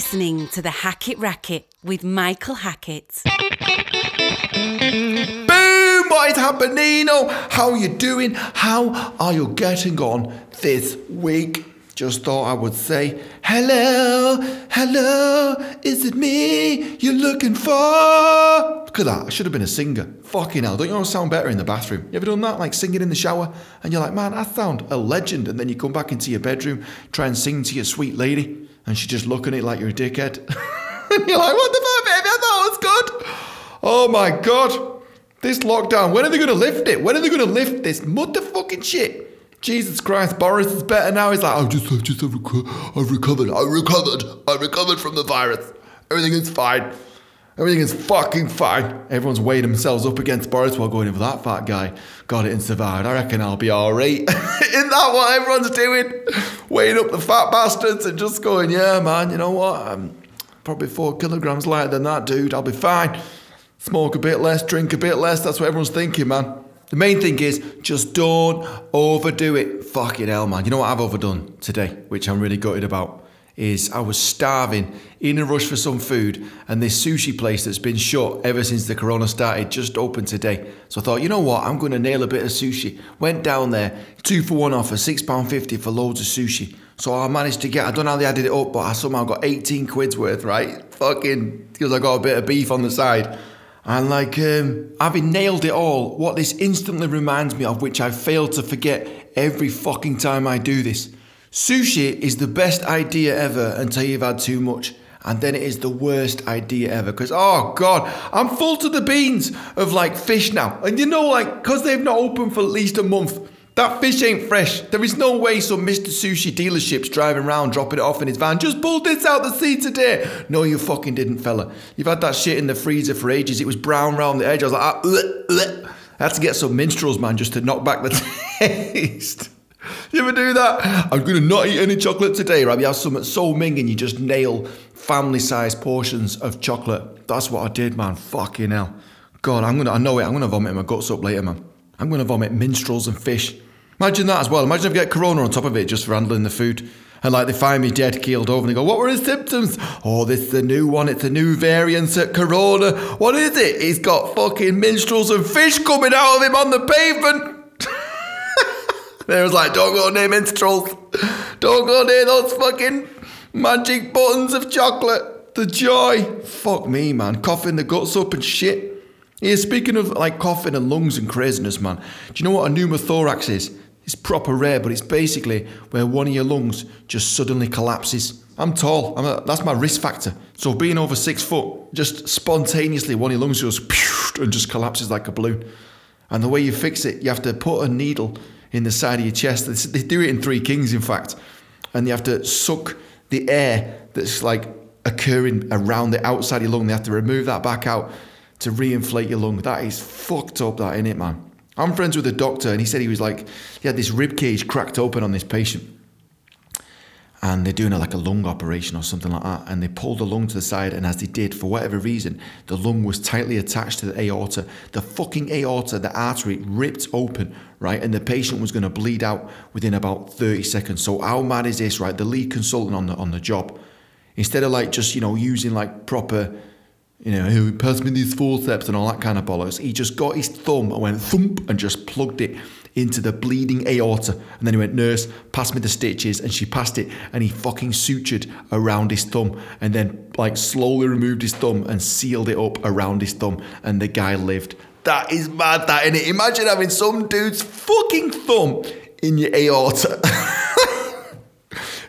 listening to the Hackett Racket with Michael Hackett. Boom! What is happening? How are you doing? How are you getting on this week? Just thought I would say, hello, hello, is it me you're looking for? Look at that, I should have been a singer. Fucking hell, don't you want to sound better in the bathroom? You ever done that, like singing in the shower? And you're like, man, I sound a legend. And then you come back into your bedroom, try and sing to your sweet lady, and she's just looking at it like you're a dickhead. you're like, what the fuck, baby? I thought it was good. Oh my god. This lockdown, when are they going to lift it? When are they going to lift this motherfucking shit? Jesus Christ, Boris is better now. He's like, I've just, I've just, I've, reco- I've recovered. I recovered. I recovered from the virus. Everything is fine. Everything is fucking fine. Everyone's weighed themselves up against Boris while going in for that fat guy. Got it and survived. I reckon I'll be alright. Isn't that what everyone's doing? Weighing up the fat bastards and just going, yeah, man, you know what? I'm probably four kilograms lighter than that dude. I'll be fine. Smoke a bit less, drink a bit less. That's what everyone's thinking, man. The main thing is just don't overdo it. Fucking hell, man. You know what I've overdone today, which I'm really gutted about, is I was starving in a rush for some food, and this sushi place that's been shut ever since the corona started just opened today. So I thought, you know what, I'm going to nail a bit of sushi. Went down there, two for one offer, £6.50 for loads of sushi. So I managed to get, I don't know how they added it up, but I somehow got 18 quid's worth, right? Fucking, because I got a bit of beef on the side. And like, um, having nailed it all, what this instantly reminds me of, which I fail to forget every fucking time I do this. Sushi is the best idea ever until you've had too much. And then it is the worst idea ever. Because, oh God, I'm full to the beans of like fish now. And you know, like, because they've not opened for at least a month, that fish ain't fresh. There is no way some Mr. Sushi dealership's driving around dropping it off in his van. Just pulled this out the sea today. No, you fucking didn't, fella. You've had that shit in the freezer for ages. It was brown round the edge. I was like, ah, bleh, bleh. I had to get some minstrels, man, just to knock back the taste. You ever do that? I'm gonna not eat any chocolate today, right? You have some at So Ming and you just nail family-sized portions of chocolate. That's what I did, man. Fucking hell. God, I'm gonna I know it, I'm gonna vomit my guts up later, man. I'm gonna vomit minstrels and fish. Imagine that as well. Imagine if I get corona on top of it just for handling the food. And like they find me dead, keeled over, and they go, What were his symptoms? Oh, this is the new one. It's a new variant at Corona. What is it? He's got fucking minstrels and fish coming out of him on the pavement. They was like, don't go near minstrels. Don't go near those fucking magic buttons of chocolate. The joy. Fuck me, man. Coughing the guts up and shit. Yeah, speaking of like coughing and lungs and craziness, man. Do you know what a pneumothorax is? It's proper rare, but it's basically where one of your lungs just suddenly collapses. I'm tall. I'm a, that's my risk factor. So being over six foot, just spontaneously one of your lungs goes and just collapses like a balloon. And the way you fix it, you have to put a needle in the side of your chest. They do it in Three Kings, in fact. And you have to suck the air that's like occurring around the outside of your lung. They have to remove that back out to reinflate your lung. That is fucked up, that, ain't it, man? I'm friends with a doctor, and he said he was like, he had this rib cage cracked open on this patient and they're doing a, like a lung operation or something like that. And they pulled the lung to the side, and as they did, for whatever reason, the lung was tightly attached to the aorta. The fucking aorta, the artery, ripped open, right? And the patient was going to bleed out within about 30 seconds. So how mad is this, right? The lead consultant on the on the job, instead of like just you know using like proper. You know, who passed me these forceps and all that kind of bollocks. He just got his thumb and went thump and just plugged it into the bleeding aorta. And then he went, Nurse, pass me the stitches. And she passed it. And he fucking sutured around his thumb and then, like, slowly removed his thumb and sealed it up around his thumb. And the guy lived. That is mad, that, innit? Imagine having some dude's fucking thumb in your aorta.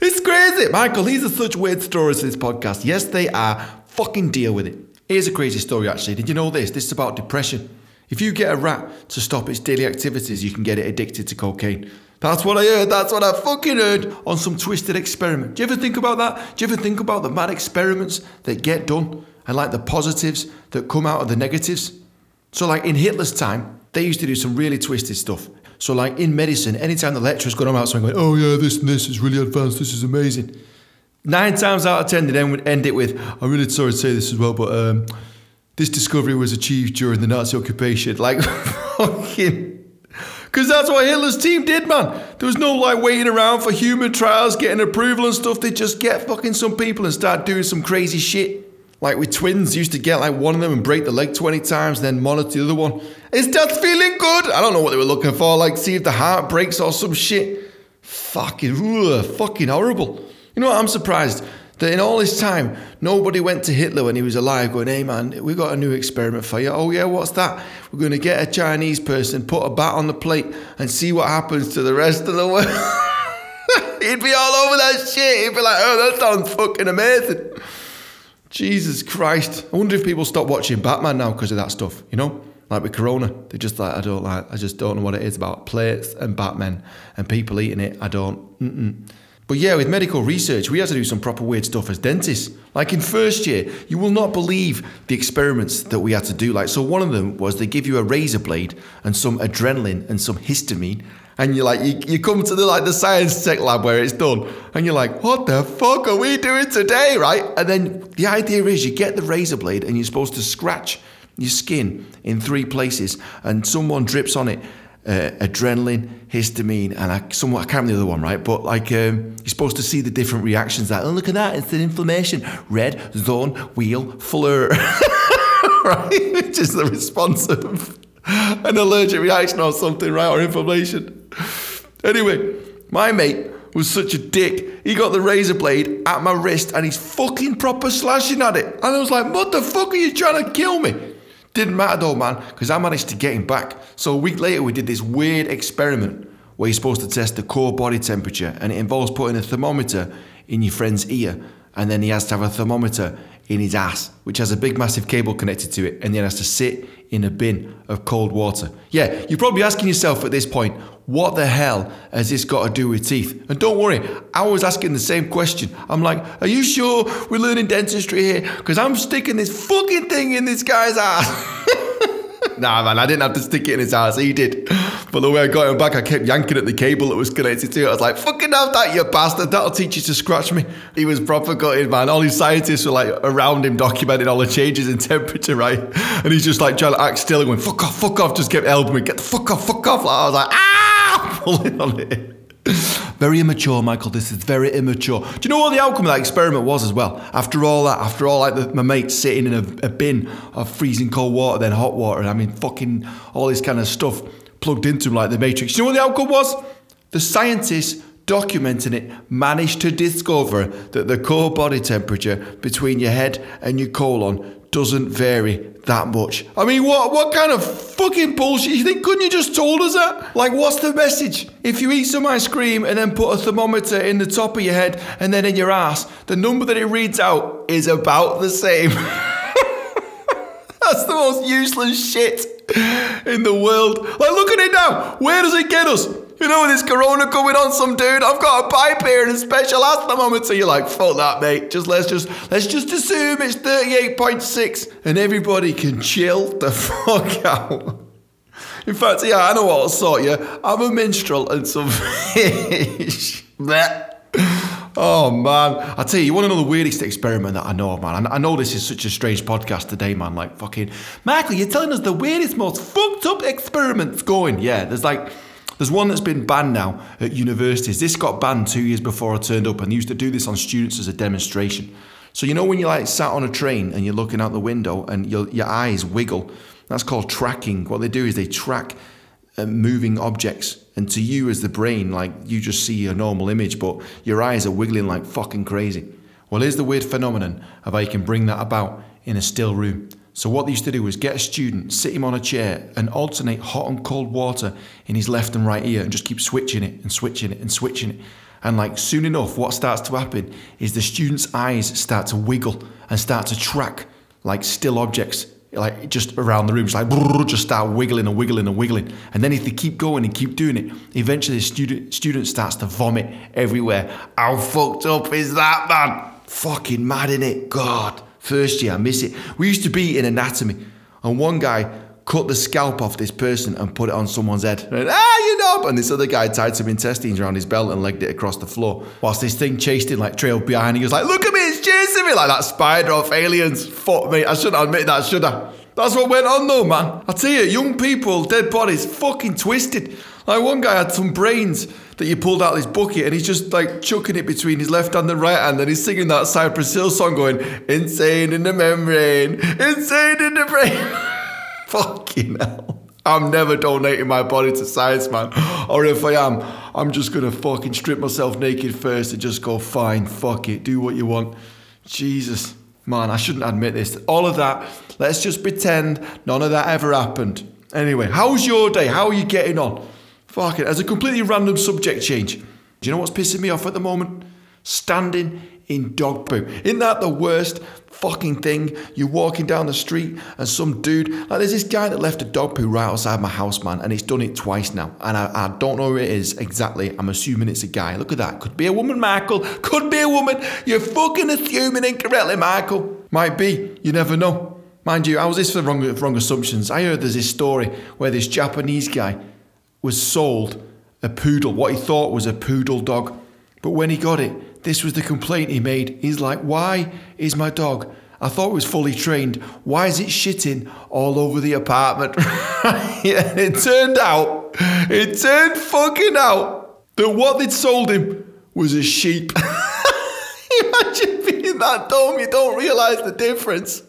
it's crazy. Michael, these are such weird stories in this podcast. Yes, they are. Fucking deal with it. Here's a crazy story, actually. Did you know this? This is about depression. If you get a rat to stop its daily activities, you can get it addicted to cocaine. That's what I heard. That's what I fucking heard on some twisted experiment. Do you ever think about that? Do you ever think about the mad experiments that get done and like the positives that come out of the negatives? So, like in Hitler's time, they used to do some really twisted stuff. So, like in medicine, anytime the lecturer's going about something going, oh yeah, this and this is really advanced, this is amazing. Nine times out of ten, they then would end it with, I'm really sorry to say this as well, but um, this discovery was achieved during the Nazi occupation. Like, fucking Because that's what Hitler's team did, man. There was no like waiting around for human trials, getting approval and stuff. They just get fucking some people and start doing some crazy shit. Like with twins, used to get like one of them and break the leg 20 times, then monitor the other one. Is that feeling good? I don't know what they were looking for, like see if the heart breaks or some shit. Fucking, ugh, fucking horrible. You know what? I'm surprised that in all this time, nobody went to Hitler when he was alive going, hey man, we got a new experiment for you. Oh yeah, what's that? We're going to get a Chinese person, put a bat on the plate, and see what happens to the rest of the world. He'd be all over that shit. He'd be like, oh, that sounds fucking amazing. Jesus Christ. I wonder if people stop watching Batman now because of that stuff, you know? Like with Corona, they just like, I don't like, I just don't know what it is about plates and Batman and people eating it. I don't. Mm-mm. But yeah, with medical research, we had to do some proper weird stuff as dentists. Like in first year, you will not believe the experiments that we had to do. Like, so one of them was they give you a razor blade and some adrenaline and some histamine, and you're like, you, you come to the like the science tech lab where it's done, and you're like, what the fuck are we doing today, right? And then the idea is you get the razor blade and you're supposed to scratch your skin in three places, and someone drips on it uh, adrenaline, histamine, and I, somewhat, I can't remember the other one, right? But like, um, you're supposed to see the different reactions. Like, oh, look at that, it's an inflammation. Red, zone, wheal, flare, right? Which is the response of an allergic reaction or something, right? Or inflammation. Anyway, my mate was such a dick. He got the razor blade at my wrist and he's fucking proper slashing at it. And I was like, what the fuck are you trying to kill me? Didn't matter though, man, because I managed to get him back. So a week later, we did this weird experiment where you're supposed to test the core body temperature, and it involves putting a thermometer in your friend's ear, and then he has to have a thermometer in his ass, which has a big massive cable connected to it, and then has to sit in a bin of cold water. Yeah, you're probably asking yourself at this point, what the hell has this got to do with teeth? And don't worry, I was asking the same question. I'm like, are you sure we're learning dentistry here? Because I'm sticking this fucking thing in this guy's ass. nah, man, I didn't have to stick it in his ass. He did. But the way I got him back, I kept yanking at the cable that was connected to it. I was like, fucking have that, you bastard. That'll teach you to scratch me. He was proper gutted, man. All these scientists were like around him documenting all the changes in temperature, right? And he's just like trying to act still and going, fuck off, fuck off. Just kept elbowing me. Get the fuck off, fuck off. Like, I was like, ah! Pulling on it. Very immature, Michael. This is very immature. Do you know what the outcome of that experiment was as well? After all that, after all, like the, my mate sitting in a, a, bin of freezing cold water, then hot water, and I mean, fucking all this kind of stuff plugged into him like the Matrix. Do You know what the outcome was? The scientists documenting it managed to discover that the core body temperature between your head and your colon doesn't vary that much. I mean, what what kind of fucking bullshit? You think couldn't you just told us that? Like, what's the message? If you eat some ice cream and then put a thermometer in the top of your head and then in your ass, the number that it reads out is about the same. That's the most useless shit in the world. Like, look at it now. Where does it get us? You know, this corona coming on, some dude, I've got a pipe here and a special moment. So you're like, fuck that, mate. Just let's just let's just assume it's 38.6 and everybody can chill the fuck out. In fact, yeah, I know what I'll sort you. I'm a minstrel and some fish. Oh man, I tell you, you want to know the weirdest experiment that I know, man. I know this is such a strange podcast today, man. Like fucking Michael, you're telling us the weirdest, most fucked up experiments going. Yeah, there's like there's one that's been banned now at universities. This got banned two years before I turned up, and they used to do this on students as a demonstration. So you know when you're like sat on a train and you're looking out the window and your your eyes wiggle. That's called tracking. What they do is they track uh, moving objects. And to you as the brain, like you just see a normal image, but your eyes are wiggling like fucking crazy. Well, here's the weird phenomenon of how you can bring that about in a still room. So what they used to do was get a student, sit him on a chair, and alternate hot and cold water in his left and right ear, and just keep switching it and switching it and switching it. And like soon enough, what starts to happen is the student's eyes start to wiggle and start to track like still objects like just around the room, just like just start wiggling and wiggling and wiggling. And then if they keep going and keep doing it, eventually the student student starts to vomit everywhere. How fucked up is that, man? Fucking mad in it. God, first year I miss it. We used to be in anatomy, and one guy cut the scalp off this person and put it on someone's head. And, ah, you know. And this other guy tied some intestines around his belt and legged it across the floor. Whilst this thing chased him, like trailed behind. He was like, look at me, it's chasing me. Like that spider off aliens. Fuck me. I shouldn't admit that, should I? That's what went on though, man. I tell you, young people, dead bodies, fucking twisted. Like one guy had some brains that you pulled out of his bucket and he's just like chucking it between his left hand and right hand and he's singing that Cypress Hill song going, Insane in the membrane, insane in the brain. Fucking hell. I'm never donating my body to science, man. Or if I am, I'm just gonna fucking strip myself naked first and just go, fine, fuck it, do what you want. Jesus, man, I shouldn't admit this. All of that, let's just pretend none of that ever happened. Anyway, how's your day? How are you getting on? Fuck it, as a completely random subject change. Do you know what's pissing me off at the moment? Standing in dog poo. Isn't that the worst fucking thing? You're walking down the street and some dude, like there's this guy that left a dog poo right outside my house, man, and he's done it twice now. And I, I don't know who it is exactly. I'm assuming it's a guy. Look at that. Could be a woman, Michael. Could be a woman. You're fucking assuming incorrectly, Michael. Might be. You never know. Mind you, I was this for wrong, wrong assumptions. I heard there's this story where this Japanese guy was sold a poodle, what he thought was a poodle dog. But when he got it, this was the complaint he made. He's like, Why is my dog? I thought it was fully trained. Why is it shitting all over the apartment? it turned out, it turned fucking out that what they'd sold him was a sheep. Imagine being that dumb, you don't realise the difference.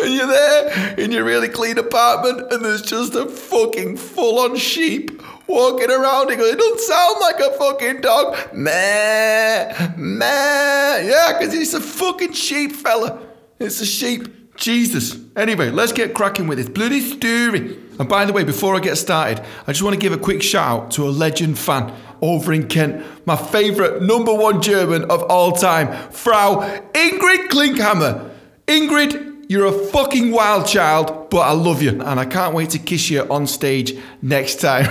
And you're there in your really clean apartment, and there's just a fucking full on sheep walking around. It doesn't sound like a fucking dog. Meh, meh. Yeah, because he's a fucking sheep, fella. It's a sheep. Jesus. Anyway, let's get cracking with this bloody story. And by the way, before I get started, I just want to give a quick shout out to a legend fan over in Kent, my favourite number one German of all time, Frau Ingrid Klinkhammer. Ingrid, you're a fucking wild child, but I love you, and I can't wait to kiss you on stage next time.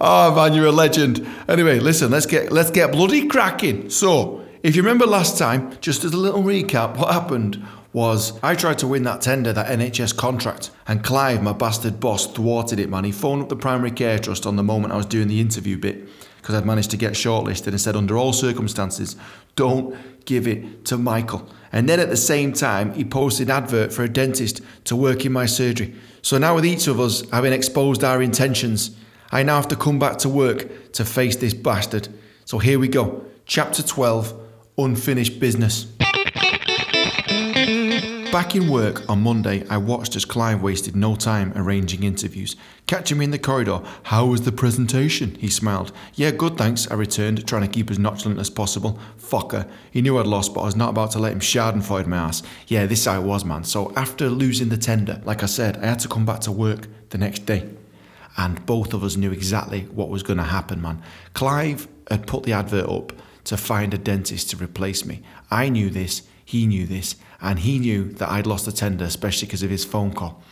oh man, you're a legend. Anyway, listen, let's get let's get bloody cracking. So, if you remember last time, just as a little recap, what happened was I tried to win that tender, that NHS contract, and Clive, my bastard boss, thwarted it, man. He phoned up the primary care trust on the moment I was doing the interview bit because I'd managed to get shortlisted and said, under all circumstances, don't give it to Michael. And then at the same time, he posted an advert for a dentist to work in my surgery. So now, with each of us having exposed our intentions, I now have to come back to work to face this bastard. So here we go. Chapter 12 Unfinished Business. Back in work on Monday, I watched as Clive wasted no time arranging interviews. Catching me in the corridor, how was the presentation? He smiled. Yeah, good thanks, I returned, trying to keep as nonchalant as possible. Fucker. He knew I'd lost, but I was not about to let him schadenfreude my ass. Yeah, this I was, man. So after losing the tender, like I said, I had to come back to work the next day. And both of us knew exactly what was going to happen, man. Clive had put the advert up to find a dentist to replace me. I knew this, he knew this, and he knew that I'd lost the tender, especially because of his phone call.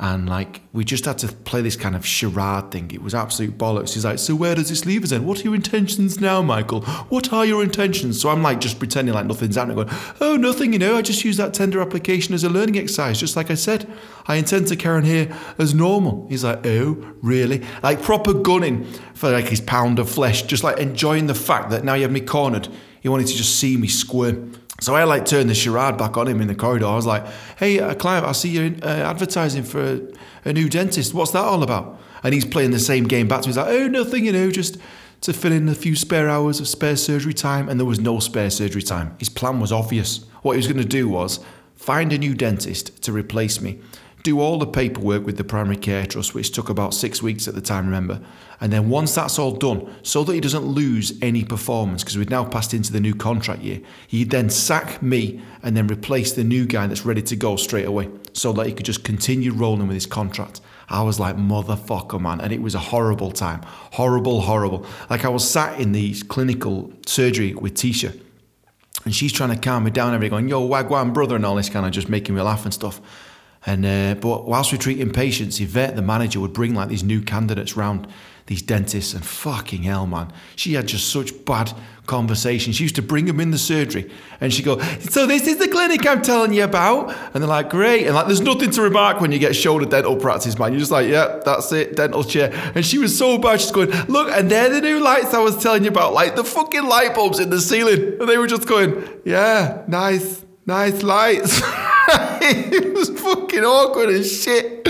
And like, we just had to play this kind of charade thing. It was absolute bollocks. He's like, So where does this leave us then? What are your intentions now, Michael? What are your intentions? So I'm like, just pretending like nothing's happening, going, Oh, nothing, you know, I just use that tender application as a learning exercise, just like I said. I intend to carry on here as normal. He's like, Oh, really? Like, proper gunning for like his pound of flesh, just like enjoying the fact that now you have me cornered. He wanted to just see me squirm. So I like turned the charade back on him in the corridor. I was like, "Hey, uh, Clive, I see you're uh, advertising for a, a, new dentist. What's that all about?" And he's playing the same game back to me. He's like, "Oh, nothing, you know, just to fill in a few spare hours of spare surgery time." And there was no spare surgery time. His plan was obvious. What he was going to do was find a new dentist to replace me do all the paperwork with the primary care trust, which took about six weeks at the time, remember. And then once that's all done, so that he doesn't lose any performance, because we've now passed into the new contract year, he'd then sack me and then replace the new guy that's ready to go straight away, so that he could just continue rolling with his contract. I was like, motherfucker, man. And it was a horrible time. Horrible, horrible. Like I was sat in the clinical surgery with Tisha, and she's trying to calm me down, every going, yo, wagwan brother, and all this kind of just making me laugh and stuff. And uh, but whilst we're treating patients, Yvette, the manager, would bring like these new candidates round, these dentists, and fucking hell, man, she had just such bad conversation. She used to bring them in the surgery, and she'd go, "So this is the clinic I'm telling you about," and they're like, "Great," and like, there's nothing to remark when you get shown a dental practice, man. You're just like, "Yeah, that's it, dental chair." And she was so bad, she's going, "Look, and they're the new lights I was telling you about, like the fucking light bulbs in the ceiling," and they were just going, "Yeah, nice." nice lights. it was fucking awkward as shit.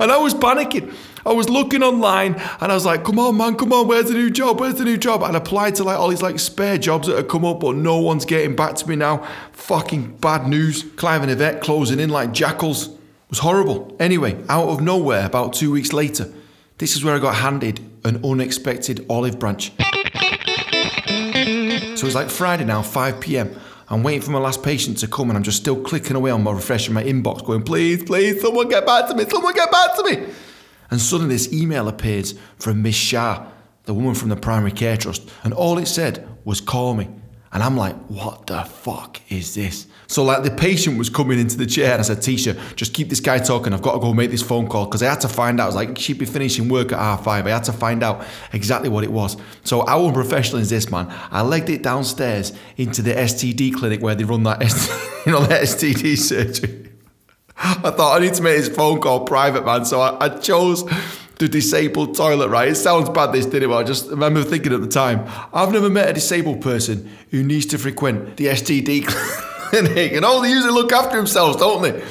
And I was panicking. I was looking online and I was like, come on, man, come on, where's the new job? Where's the new job? And I applied to like all these like spare jobs that had come up, but no one's getting back to me now. Fucking bad news. Clive and Yvette closing in like jackals. It was horrible. Anyway, out of nowhere, about two weeks later, this is where I got handed an unexpected olive branch. So it's like Friday now, 5 pm. I'm waiting for my last patient to come and I'm just still clicking away on my refreshing my inbox, going, please, please, someone get back to me, someone get back to me. And suddenly this email appears from Miss Shah, the woman from the primary care trust, and all it said was call me. And I'm like, what the fuck is this? So like the patient was coming into the chair and I said, Tisha, just keep this guy talking. I've got to go make this phone call because I had to find out. I was like, she'd be finishing work at half five. I had to find out exactly what it was. So how unprofessional is this, man? I legged it downstairs into the STD clinic where they run that, STD, you know, that STD surgery. I thought I need to make this phone call private, man. So I, I chose the disabled toilet, right? It sounds bad, this, didn't it? But I just remember thinking at the time, I've never met a disabled person who needs to frequent the STD clinic. And all they usually look after themselves, don't they?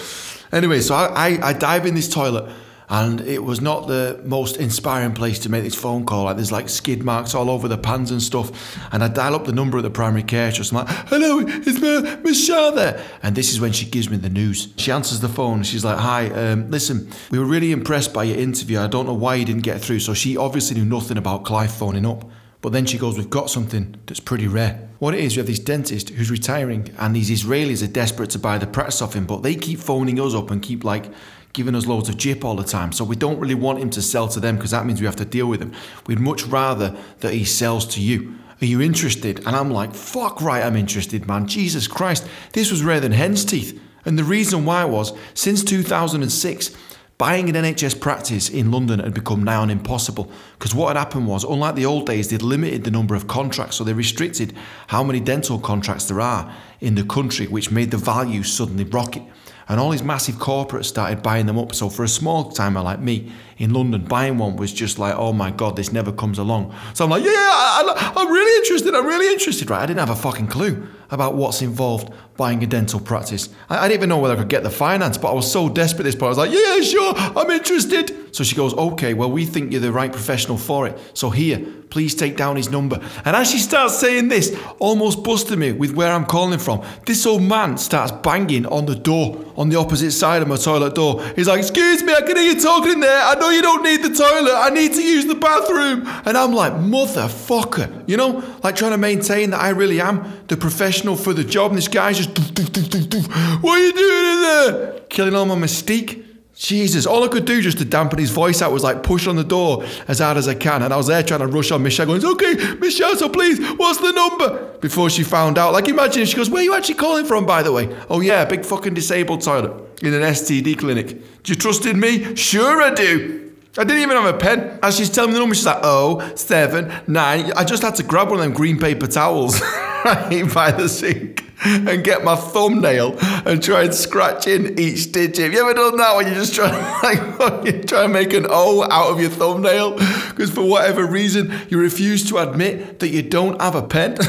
Anyway, so I, I, I dive in this toilet and it was not the most inspiring place to make this phone call. Like there's like skid marks all over the pans and stuff. And I dial up the number of the primary care trust. I'm like, hello, is Miss there? And this is when she gives me the news. She answers the phone. She's like, hi, um, listen, we were really impressed by your interview. I don't know why you didn't get through. So she obviously knew nothing about Clive phoning up. But then she goes, We've got something that's pretty rare. What it is, we have this dentist who's retiring, and these Israelis are desperate to buy the practice off him, but they keep phoning us up and keep like giving us loads of jip all the time. So we don't really want him to sell to them because that means we have to deal with him. We'd much rather that he sells to you. Are you interested? And I'm like, fuck right, I'm interested, man. Jesus Christ, this was rarer than hen's teeth. And the reason why was since 2006, buying an NHS practice in London had become now impossible because what had happened was, unlike the old days, they'd limited the number of contracts, so they restricted how many dental contracts there are in the country, which made the value suddenly rocket. And all these massive corporates started buying them up. So for a small timer like me in London, buying one was just like, oh my God, this never comes along. So I'm like, yeah, I, am really interested. I'm really interested, right? I didn't have a fucking clue about what's involved buying a dental practice. I, I didn't even know whether I could get the finance, but I was so desperate at this point. I was like, yeah, sure, I'm interested. So she goes, okay, well, we think you're the right professional for it. So here, please take down his number. And as she starts saying this, almost busting me with where I'm calling from, this old man starts banging on the door on the opposite side of my toilet door. He's like, excuse me, I can hear you talking in there. I know you don't need the toilet. I need to use the bathroom. And I'm like, motherfucker. You know, like trying to maintain that I really am the professional for the job. And this guy's just, what are you doing in there? Killing all my mystique. Jesus, all I could do just to dampen his voice out was like push on the door as hard as I can. And I was there trying to rush on Miss Shah, going, okay, Miss Shah, so please, what's the number? Before she found out. Like, imagine if she goes, where are you actually calling from, by the way? Oh, yeah, big fucking disabled toilet in an STD clinic. Do you trust in me? Sure, I do. I didn't even have a pen. As she's telling me the number, she's like, oh, seven, nine. I just had to grab one of them green paper towels right by the sink and get my thumbnail and try and scratch in each digit. Have you ever done that when you just try like try and make an O out of your thumbnail because for whatever reason you refuse to admit that you don't have a pen?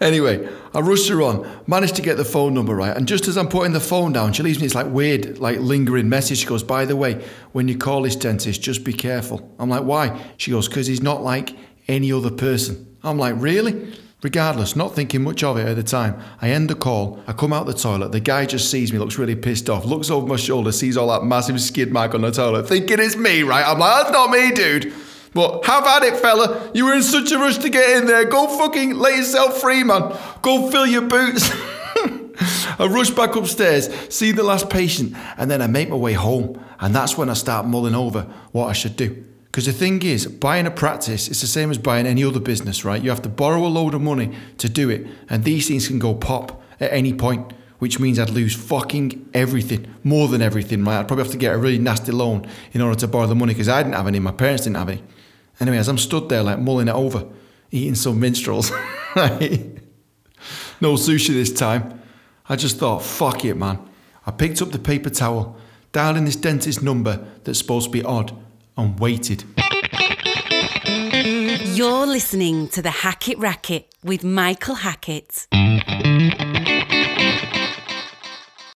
anyway, I rush her on, managed to get the phone number right, and just as I'm putting the phone down, she leaves me this like weird, like lingering message. She goes, "By the way, when you call this dentist, just be careful." I'm like, "Why?" She goes, "Because he's not like any other person." I'm like, "Really?" Regardless, not thinking much of it at the time, I end the call. I come out the toilet. The guy just sees me, looks really pissed off, looks over my shoulder, sees all that massive skid mark on the toilet, thinking it's me, right? I'm like, that's not me, dude. But have at it, fella. You were in such a rush to get in there. Go fucking let yourself free, man. Go fill your boots. I rush back upstairs, see the last patient, and then I make my way home. And that's when I start mulling over what I should do. Because the thing is, buying a practice is the same as buying any other business, right? You have to borrow a load of money to do it, and these things can go pop at any point, which means I'd lose fucking everything, more than everything, right? I'd probably have to get a really nasty loan in order to borrow the money because I didn't have any, my parents didn't have any. Anyway, as I'm stood there, like mulling it over, eating some minstrels, no sushi this time. I just thought, fuck it, man. I picked up the paper towel, dialed in this dentist number that's supposed to be odd and waited. You're listening to the Hackett Racket with Michael Hackett.